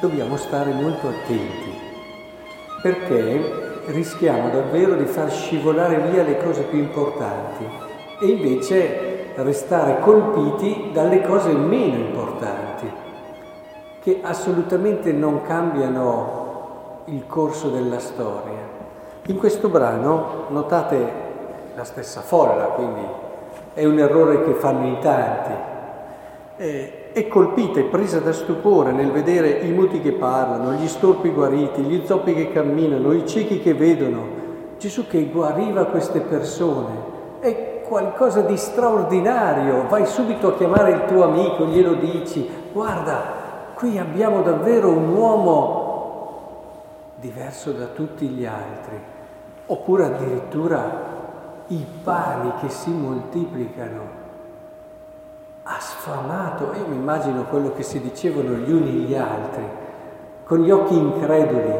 dobbiamo stare molto attenti, perché rischiamo davvero di far scivolare via le cose più importanti e invece restare colpiti dalle cose meno importanti, che assolutamente non cambiano il corso della storia. In questo brano notate la stessa folla, quindi è un errore che fanno in tanti. Eh, è colpita, è presa da stupore nel vedere i muti che parlano, gli storpi guariti, gli zoppi che camminano, i ciechi che vedono. Gesù che guariva queste persone. È qualcosa di straordinario. Vai subito a chiamare il tuo amico, glielo dici, guarda, qui abbiamo davvero un uomo diverso da tutti gli altri oppure addirittura i pani che si moltiplicano. Ha sfamato, io mi immagino quello che si dicevano gli uni gli altri, con gli occhi increduli,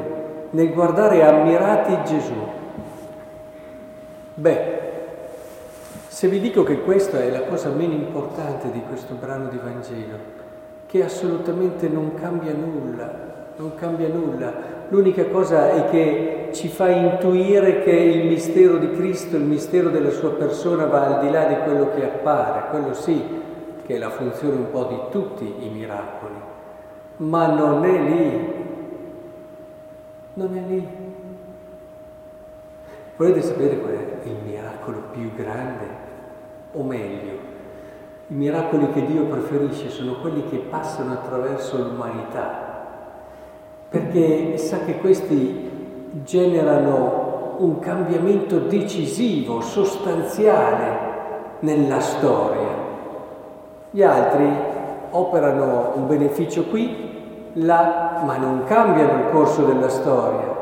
nel guardare ammirati Gesù. Beh, se vi dico che questa è la cosa meno importante di questo brano di Vangelo, che assolutamente non cambia nulla, non cambia nulla, L'unica cosa è che ci fa intuire che il mistero di Cristo, il mistero della sua persona va al di là di quello che appare, quello sì, che è la funzione un po' di tutti i miracoli, ma non è lì, non è lì. Volete sapere qual è il miracolo più grande? O meglio, i miracoli che Dio preferisce sono quelli che passano attraverso l'umanità, perché sa che questi generano un cambiamento decisivo, sostanziale nella storia. Gli altri operano un beneficio qui, là, ma non cambiano il corso della storia.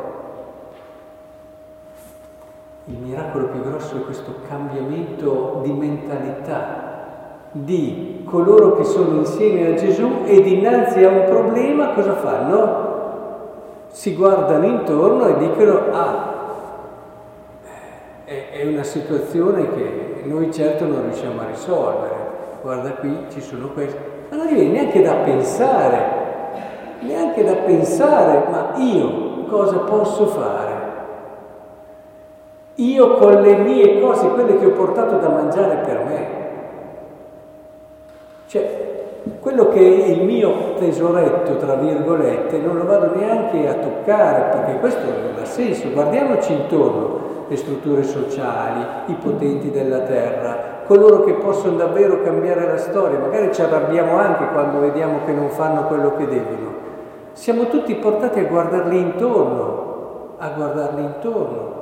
Il miracolo più grosso è questo cambiamento di mentalità di coloro che sono insieme a Gesù e dinanzi a un problema cosa fanno? si guardano intorno e dicono, ah, è, una situazione che noi certo non riusciamo a risolvere, guarda qui ci sono questi, ma non gli viene neanche da pensare, neanche da pensare, ma io cosa posso fare? Io con le mie cose, quelle che ho portato da mangiare per me. Cioè, quello che è il mio tesoretto, tra virgolette, non lo vado neanche a toccare, perché questo non ha senso. Guardiamoci intorno, le strutture sociali, i potenti della terra, coloro che possono davvero cambiare la storia. Magari ci arrabbiamo anche quando vediamo che non fanno quello che devono. Siamo tutti portati a guardarli intorno, a guardarli intorno.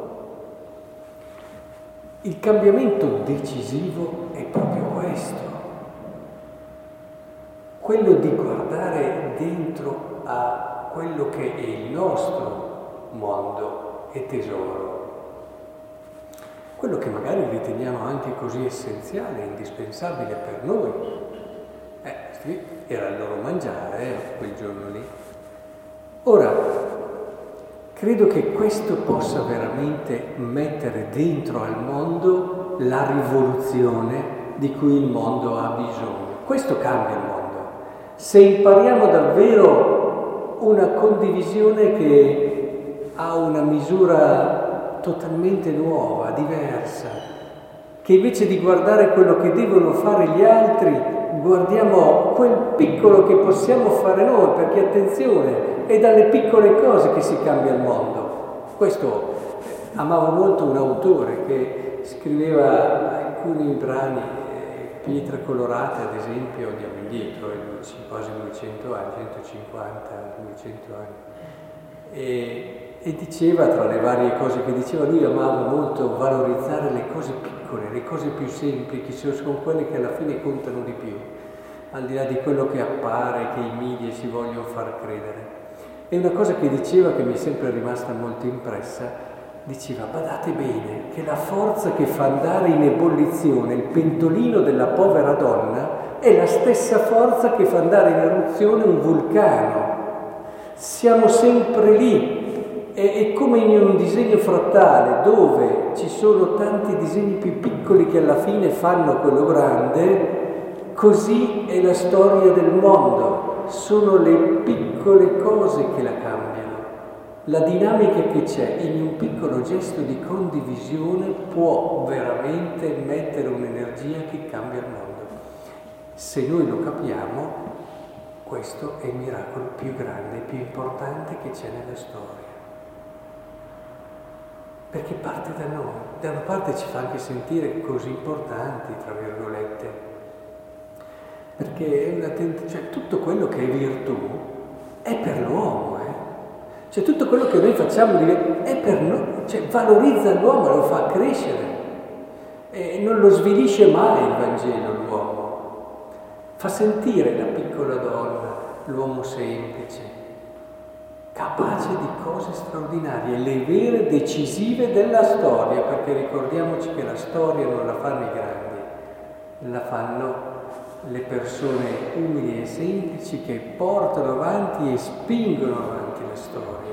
Il cambiamento decisivo è proprio questo quello di guardare dentro a quello che è il nostro mondo e tesoro, quello che magari riteniamo anche così essenziale, indispensabile per noi. Eh, sì, era il loro mangiare quel giorno lì. Ora, credo che questo possa veramente mettere dentro al mondo la rivoluzione di cui il mondo ha bisogno. Questo cambia il mondo se impariamo davvero una condivisione che ha una misura totalmente nuova, diversa, che invece di guardare quello che devono fare gli altri, guardiamo quel piccolo che possiamo fare noi, perché attenzione, è dalle piccole cose che si cambia il mondo. Questo amavo molto un autore che scriveva alcuni brani pietre colorate, ad esempio, andiamo indietro, quasi 200 anni, 150, 200 anni. E, e, diceva, tra le varie cose che diceva, lui amava molto valorizzare le cose piccole, le cose più semplici, sono quelle che alla fine contano di più, al di là di quello che appare, che i media si vogliono far credere. E una cosa che diceva, che mi è sempre rimasta molto impressa, diceva badate bene che la forza che fa andare in ebollizione il pentolino della povera donna è la stessa forza che fa andare in eruzione un vulcano. Siamo sempre lì, è, come in un disegno frattale dove ci sono tanti disegni più piccoli che alla fine fanno quello grande, così è la storia del mondo, sono le piccole cose che la cambiano. La dinamica che c'è in un piccolo gesto di condivisione può veramente mettere un'energia che cambia il mondo. Se noi lo capiamo, questo è il miracolo più grande più importante che c'è nella storia. Perché parte da noi, da una parte ci fa anche sentire così importanti, tra virgolette, perché è una tent- cioè, tutto quello che è virtù è per l'uomo, eh? Cioè tutto quello che noi facciamo è per noi, cioè valorizza l'uomo, lo fa crescere. E non lo svilisce mai il Vangelo l'uomo. Fa sentire la piccola donna, l'uomo semplice, capace di cose straordinarie, le vere decisive della storia, perché ricordiamoci che la storia non la fanno i grandi, la fanno le persone umili e semplici che portano avanti e spingono avanti la storia.